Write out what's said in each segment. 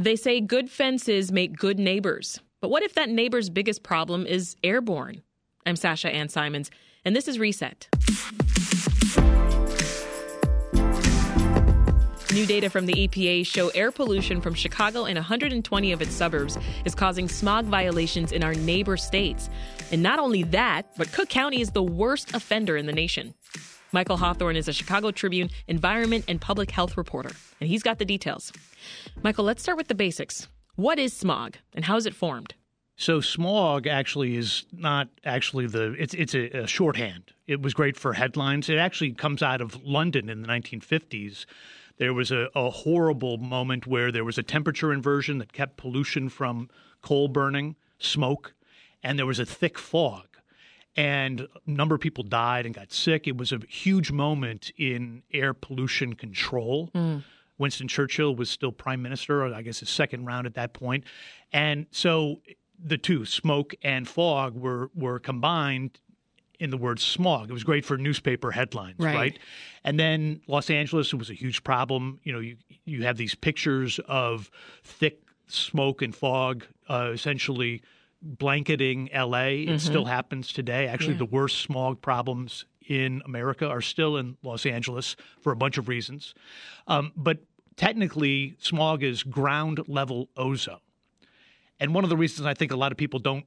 They say good fences make good neighbors. But what if that neighbor's biggest problem is airborne? I'm Sasha Ann Simons, and this is Reset. New data from the EPA show air pollution from Chicago and 120 of its suburbs is causing smog violations in our neighbor states. And not only that, but Cook County is the worst offender in the nation. Michael Hawthorne is a Chicago Tribune environment and public health reporter, and he's got the details. Michael, let's start with the basics. What is smog and how is it formed? So smog actually is not actually the it's it's a, a, shorthand. It was great for headlines. It actually comes out of London in the 1950s. There was a, a horrible moment where there was a temperature inversion that kept pollution from coal burning, smoke, and there was a thick fog and a number of people died and got sick. It was a huge moment in air pollution control. Mm. Winston Churchill was still prime minister, I guess his second round at that point. And so the two, smoke and fog, were were combined in the word smog. It was great for newspaper headlines, right? right? And then Los Angeles, it was a huge problem. You know, you you have these pictures of thick smoke and fog, uh, essentially blanketing LA. Mm-hmm. It still happens today. Actually, yeah. the worst smog problems in America are still in Los Angeles for a bunch of reasons. Um, but technically, smog is ground level ozone. And one of the reasons I think a lot of people don't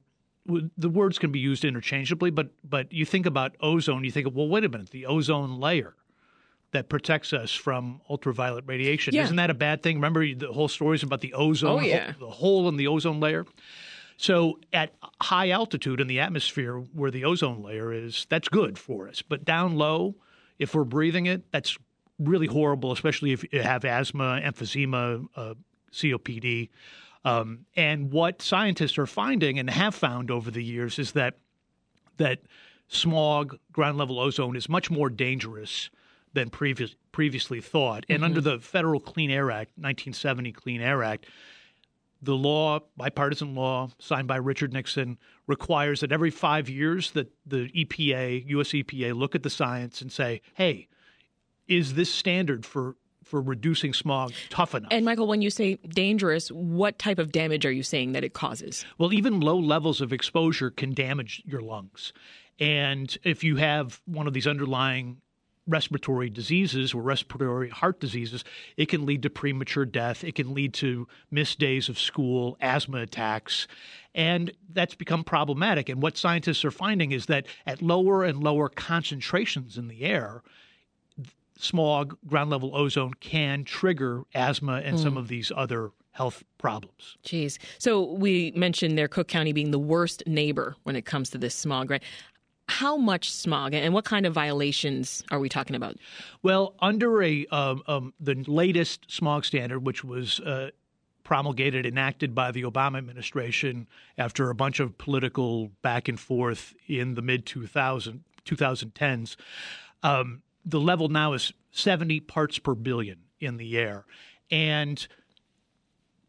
the words can be used interchangeably, but but you think about ozone, you think, well, wait a minute, the ozone layer that protects us from ultraviolet radiation. Yeah. Isn't that a bad thing? Remember the whole stories about the ozone, oh, yeah. the hole in the ozone layer? So at high altitude in the atmosphere where the ozone layer is, that's good for us. But down low, if we're breathing it, that's really horrible, especially if you have asthma, emphysema, uh, COPD. Um, and what scientists are finding and have found over the years is that that smog, ground level ozone, is much more dangerous than previous, previously thought. And mm-hmm. under the Federal Clean Air Act, 1970 Clean Air Act, the law, bipartisan law signed by Richard Nixon, requires that every five years that the EPA, U.S. EPA, look at the science and say, "Hey, is this standard for for reducing smog tough enough?" And Michael, when you say dangerous, what type of damage are you saying that it causes? Well, even low levels of exposure can damage your lungs. And if you have one of these underlying respiratory diseases or respiratory heart diseases, it can lead to premature death. It can lead to missed days of school, asthma attacks. And that's become problematic. And what scientists are finding is that at lower and lower concentrations in the air, smog, ground level ozone can trigger asthma and mm. some of these other health problems. Jeez. So we mentioned there Cook County being the worst neighbor when it comes to this smog, right? how much smog and what kind of violations are we talking about? Well, under a um, um, the latest smog standard, which was uh, promulgated, enacted by the Obama administration after a bunch of political back and forth in the mid 2000, 2010s, um, the level now is 70 parts per billion in the air. And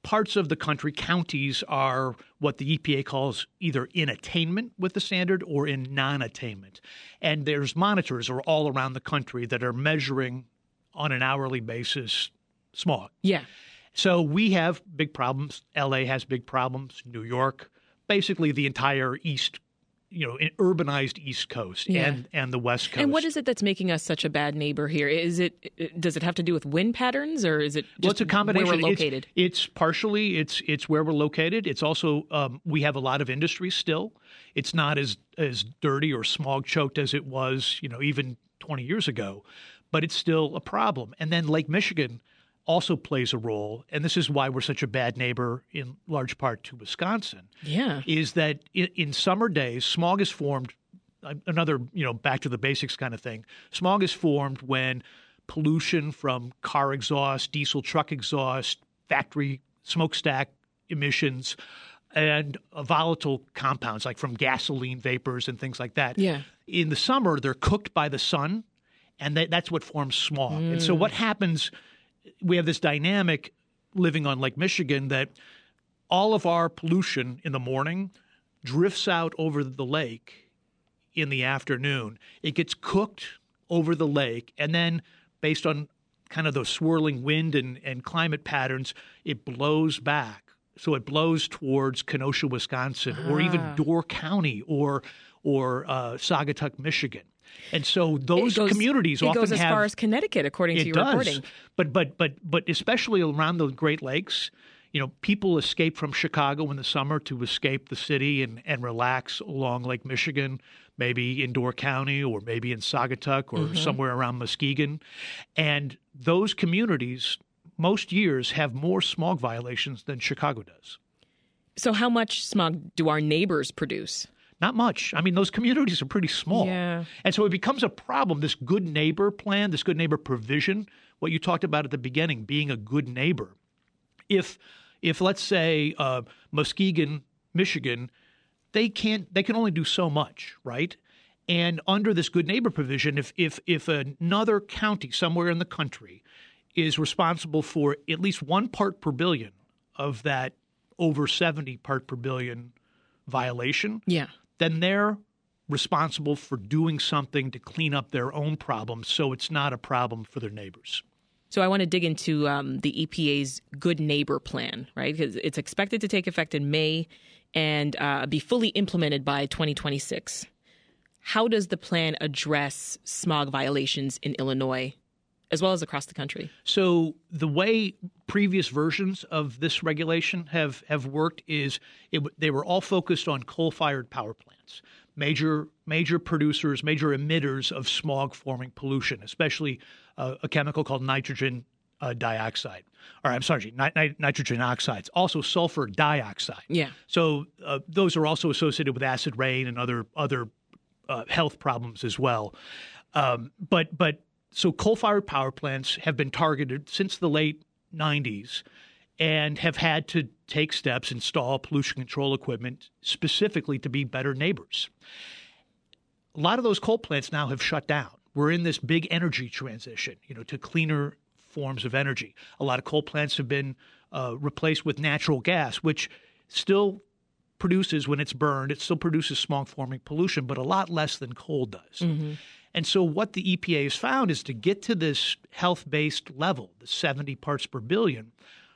parts of the country, counties are what the EPA calls either in attainment with the standard or in non attainment. And there's monitors are all around the country that are measuring on an hourly basis smog. Yeah. So we have big problems. LA has big problems, New York, basically the entire East you know, an urbanized East Coast Yeah. and and the West Coast. And what is it that's making us such a bad neighbor here? Is it does it have to do with wind patterns or is it just well, it's a combination. where we're It's- located? It's, partially it's it's where we're located. It's also um, we have a lot of industry still. It's not as as dirty or smog choked as it was, you know, even 20 years ago, but it's still a problem. And then Lake Michigan also plays a role, and this is why we're such a bad neighbor in large part to Wisconsin. yeah. Is that in, in summer days, smog is formed. Another, you know, back to the basics kind of thing. Smog is formed when pollution from car exhaust, diesel truck exhaust, factory smokestack emissions, and volatile compounds like from gasoline vapors and things like that. Yeah. In the summer, they're cooked by the sun, and that, that's what forms smog. And so, mm. what happens? We have this dynamic living on Lake Michigan that all of our pollution in the morning drifts out over the lake in the afternoon. It gets cooked over the lake, and then based on kind of those swirling wind and, and climate patterns, it blows back. So it blows towards Kenosha, Wisconsin, or even Door County, or or uh, Saugatuck, Michigan. And so those goes- communities it often goes as have far as Connecticut, according to your does. reporting. But but but but especially around the Great Lakes, you know, people escape from Chicago in the summer to escape the city and, and relax along Lake Michigan, maybe in Door County or maybe in Saugatuck or Mm-hmm. somewhere around Muskegon. And those communities most years have more smog violations than Chicago does. So, how much smog do our neighbors produce? Not much. I mean, those communities are pretty small. Yeah. And so it becomes a problem. This good neighbor plan, this good neighbor provision, what you talked about at the beginning, being a good neighbor. If, if let's say uh, Muskegon, Michigan, they can't, they can only do so much, right? And under this good neighbor provision, if if if another county somewhere in the country is responsible for at least one part per billion of that over 70 part per billion violation, Yeah. Then they're responsible for doing something to clean up their own problems so it's not a problem for their neighbors. So I want to dig into um, the EPA's Good Neighbor Plan, right? Because it's expected to take effect in May and uh, be fully implemented by 2026. How does the plan address smog violations in Illinois, as well as across the country? So the way previous versions of this regulation have have worked is it, they were all focused on coal-fired power plants, major major producers, major emitters of smog-forming pollution, especially uh, a chemical called nitrogen uh, dioxide. Or I'm sorry, ni- ni- nitrogen oxides, also sulfur dioxide. Yeah. So uh, those are also associated with acid rain and other other uh, health problems as well. Um, but but so coal-fired power plants have been targeted since the late 90s and have had to take steps, install pollution control equipment specifically to be better neighbors. A lot of those coal plants now have shut down. We're in this big energy transition, you know, to cleaner forms of energy. A lot of coal plants have been uh, replaced with natural gas, which still produces when it's burned, it still produces smog forming pollution, but a lot less than coal does. And so, what the EPA has found is to get to this health based level, the 70 parts per billion,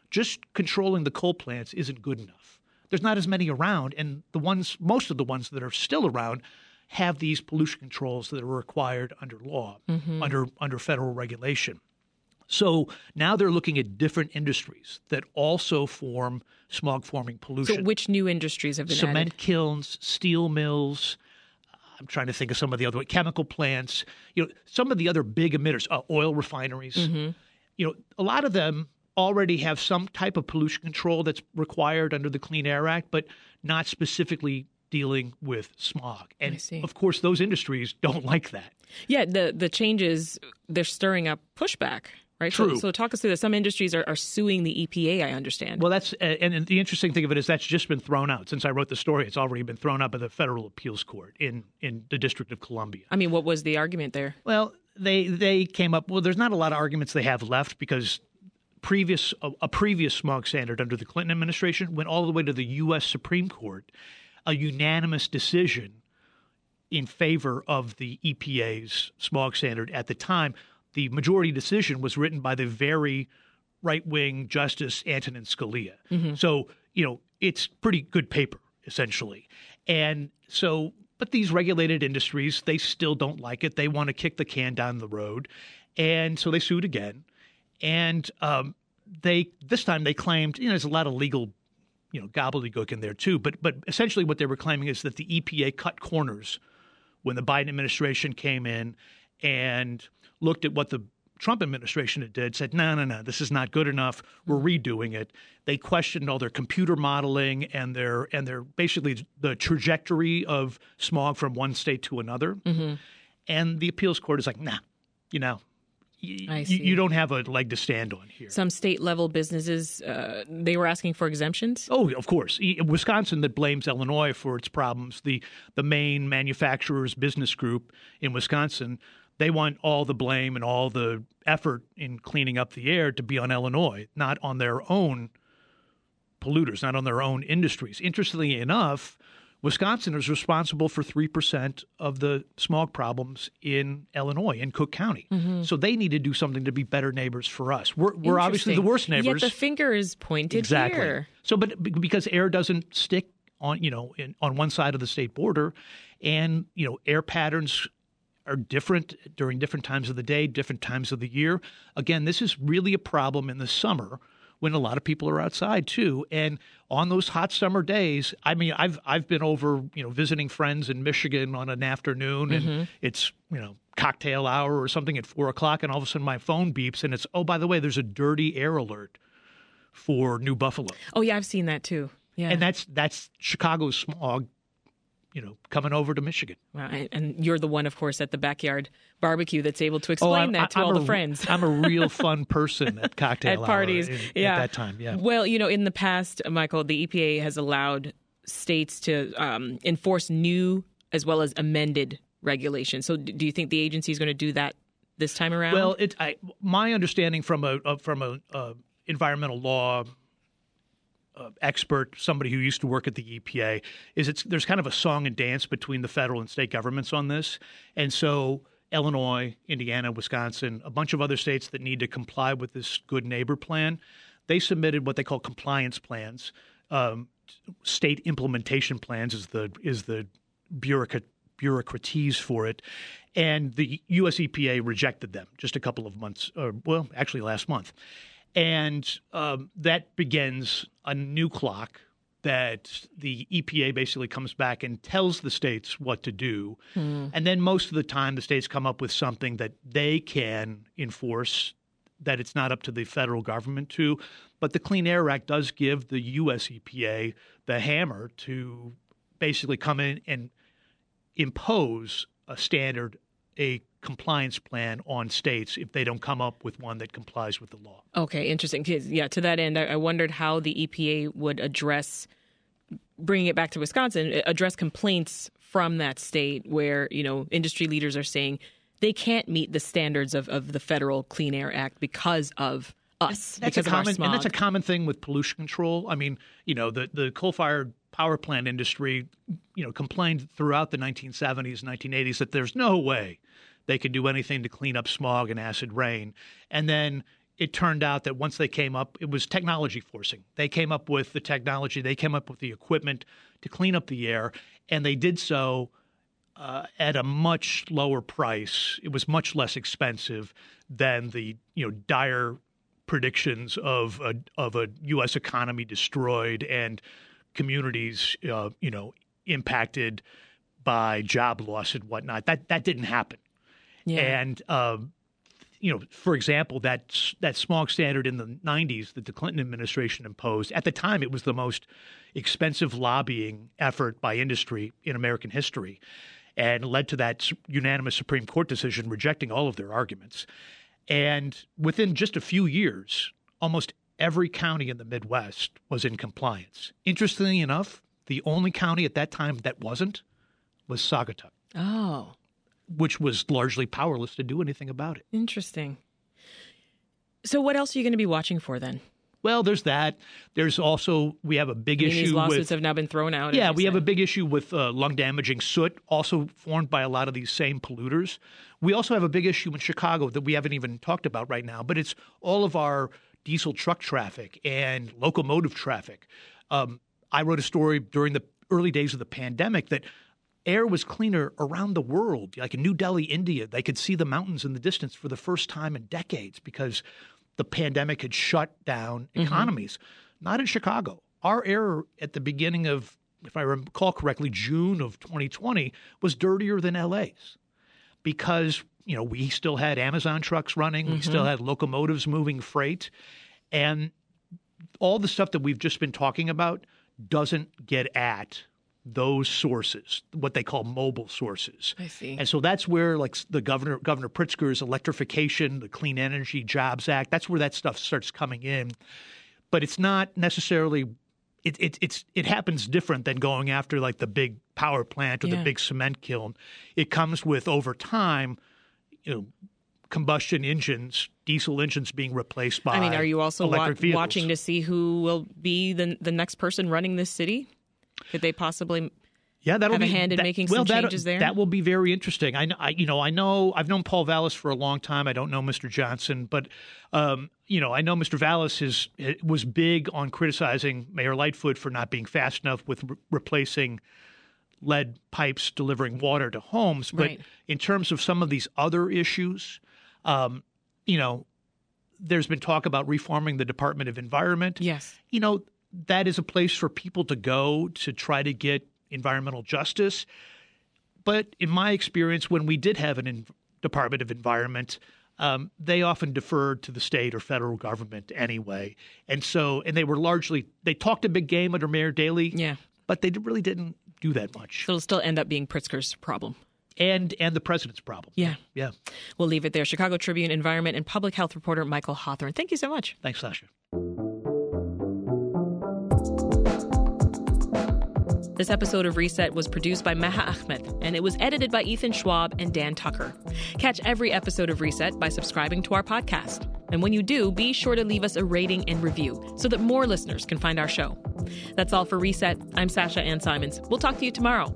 just controlling the coal plants isn't good enough. There's not as many around, and the ones, most of the ones that are still around, have these pollution controls that are required under law, mm-hmm. under under federal regulation. So now they're looking at different industries that also form smog forming pollution So, which new industries have been cement added? kilns, steel mills. I'm trying to think of some of the other chemical plants. You know, some of the other big emitters, uh, oil refineries. Mm-hmm. You know, a lot of them already have some type of pollution control that's required under the Clean Air Act, but not specifically dealing with smog. And of course, those industries don't like that. Yeah, the the changes they're stirring up pushback, right? So, True. so talk us through this. Some industries are, are suing the EPA. I understand. Well, that's uh, and, and the interesting thing of it is that's just been thrown out since I wrote the story. It's already been thrown out by the federal appeals court in in the District of Columbia. I mean, what was the argument there? Well, they they came up. Well, there's not a lot of arguments they have left because previous a, a previous smog standard under the Clinton administration went all the way to the U.S. Supreme Court, a unanimous decision in favor of the EPA's smog standard at the time. The majority decision was written by the very right wing Justice Antonin Scalia. So, you know, it's pretty good paper, essentially. And so but these regulated industries, they still don't like it. They want to kick the can down the road, and so they sued again. And um, they this time they claimed you know there's a lot of legal you know gobbledygook in there too, but but essentially what they were claiming is that the EPA cut corners when the Biden administration came in and looked at what the Trump administration had did, said, no, no, no, this is not good enough. We're redoing it. They questioned all their computer modeling and their and their basically the trajectory of smog from one state to another. Mm-hmm. And the appeals court is like, nah, you know, y- you, you don't have a leg to stand on here. Some state level businesses, uh, they were asking for exemptions. Oh, of course. Wisconsin that blames Illinois for its problems. The the main manufacturers business group in Wisconsin they want all the blame and all the effort in cleaning up the air to be on Illinois, not on their own polluters, not on their own industries. Interestingly enough, Wisconsin is responsible for 3% of the smog problems in Illinois, in Cook County. Mm-hmm. So they need to do something to be better neighbors for us. We're, we're obviously the worst neighbors. Yet the finger is pointed exactly. here. So, but because air doesn't stick on, you know, in, on one side of the state border, and, you know, air patterns are different during different times of the day, different times of the year. Again, this is really a problem in the summer when a lot of people are outside too. And on those hot summer days, I mean, I've I've been over, you know, visiting friends in Michigan on an afternoon, and mm-hmm. it's you know cocktail hour or something at four o'clock, and all of a sudden my phone beeps, and it's oh by the way, there's a dirty air alert for New Buffalo. Oh yeah, I've seen that too. Yeah, and that's that's Chicago's smog you know, coming over to Michigan. Wow. And you're the one, of course, at the backyard barbecue that's able to oh, explain oh, that to I'm all a, the friends. I'm a real fun person at cocktail at parties. In, yeah. At that time, yeah. Well, you know, in the past, uh, Michael, the EPA has allowed states to um, enforce new as well as amended regulations. So, do you think the agency is going to do that this time around? Well, it, I, my understanding from a, a from a, a environmental law uh, expert, somebody who used to work at the EPA, is it's there's kind of a song and dance between the federal and state governments on this, and so Illinois, Indiana, Wisconsin, a bunch of other states that need to comply with this good neighbor plan, they submitted what they call compliance plans. Um, state implementation plans is the is the bureaucrat bureaucratese for it, and the U.S. EPA rejected them just a couple of months, or well, actually last month, and um, that begins a new clock that the EPA basically comes back and tells the states what to do. Mm. And then most of the time, the states come up with something that they can enforce, that it's not up to the federal government to. But the Clean Air Act does give the U.S. EPA the hammer to basically come in and impose a standard, a compliance plan on states if they don't come up with one that complies with the law. Okay, interesting. Yeah, to that end, I wondered how the EPA would address bringing it back to Wisconsin, uh, address complaints from that state where you know industry leaders are saying they can't meet the standards of, of the federal Clean Air Act because of us. That's because a common, and that's a common thing with pollution control. I mean, you know, the the coal fired power plant industry, you know, complained throughout the 1970s, 1980s that there's no way they could do anything to clean up smog and acid rain. And then it turned out that once they came up, it was technology forcing. They came up with the technology, they came up with the equipment to clean up the air, and they did so uh, at a much lower price. It was much less expensive than the you know dire predictions of a of a U.S. economy destroyed and communities uh, you know impacted by job loss and whatnot. That that didn't happen. Yeah. And um, you know, for example, that that smog standard in the 90s that the Clinton administration imposed, at the time it was the most expensive lobbying effort by industry in American history and led to that unanimous Supreme Court decision rejecting all of their arguments. And within just a few years, almost every county in the Midwest was in compliance. Interestingly enough, the only county at that time that wasn't was Saugatuck. Oh which was largely powerless to do anything about it. Interesting. So, what else are you going to be watching for then? Well, there's that. There's also we have a big I mean, issue. These lawsuits with, have now been thrown out. Yeah, we have a big issue with uh, lung damaging soot, also formed by a lot of these same polluters. We also have a big issue in Chicago that we haven't even talked about right now, but it's all of our diesel truck traffic and locomotive traffic. Um, I wrote a story during the early days of the pandemic that air was cleaner around the world. Like in New Delhi, India, they could see the mountains in the distance for the first time in decades because the pandemic had shut down Mm-hmm. economies. Not in Chicago. Our air at the beginning of, if I recall correctly, June of 2020 was dirtier than LA's because you know we still had Amazon trucks running, we still had locomotives moving freight, and all the stuff that we've just been talking about doesn't get at those sources, what they call mobile sources. I see. And so that's where like the governor Governor Pritzker's electrification, the Clean Energy Jobs Act, that's where that stuff starts coming in. But it's not necessarily it, it it's it happens different than going after like the big power plant or Yeah. the big cement kiln. It comes with over time, you know, combustion engines, diesel engines being replaced by I mean, are you also wa- watching to see who will be the the next person running this city? Could they possibly? yeah, that'll have a be, hand in that- making well, some that- changes there? That will be very interesting. I, I, you know, I know I've known Paul Vallas for a long time. I don't know Mr. Johnson, but um, you know, I know Mr. Vallas is was big on criticizing Mayor Lightfoot for not being fast enough with re- replacing lead pipes delivering water to homes. But Right. in terms of some of these other issues, um, you know, there's been talk about reforming the Department of Environment Yes. you know, that is a place for people to go to try to get environmental justice. But in my experience, when we did have an en- Department of Environment, um, they often deferred to the state or federal government anyway. And so, and they were largely, they talked a big game under Mayor Daley, Yeah. but they really didn't do that much. So it'll still end up being Pritzker's problem. And and the president's problem. Yeah. Yeah. We'll leave it there. Chicago Tribune environment and public health reporter Michael Hawthorne. Thank you so much. Thanks, Sasha. This episode of Reset was produced by Meha Ahmed and it was edited by Ethan Schwab and Dan Tucker. Catch every episode of Reset by subscribing to our podcast. And when you do, be sure to leave us a rating and review so that more listeners can find our show. That's all for Reset. I'm Sasha Ann Simons. We'll talk to you tomorrow.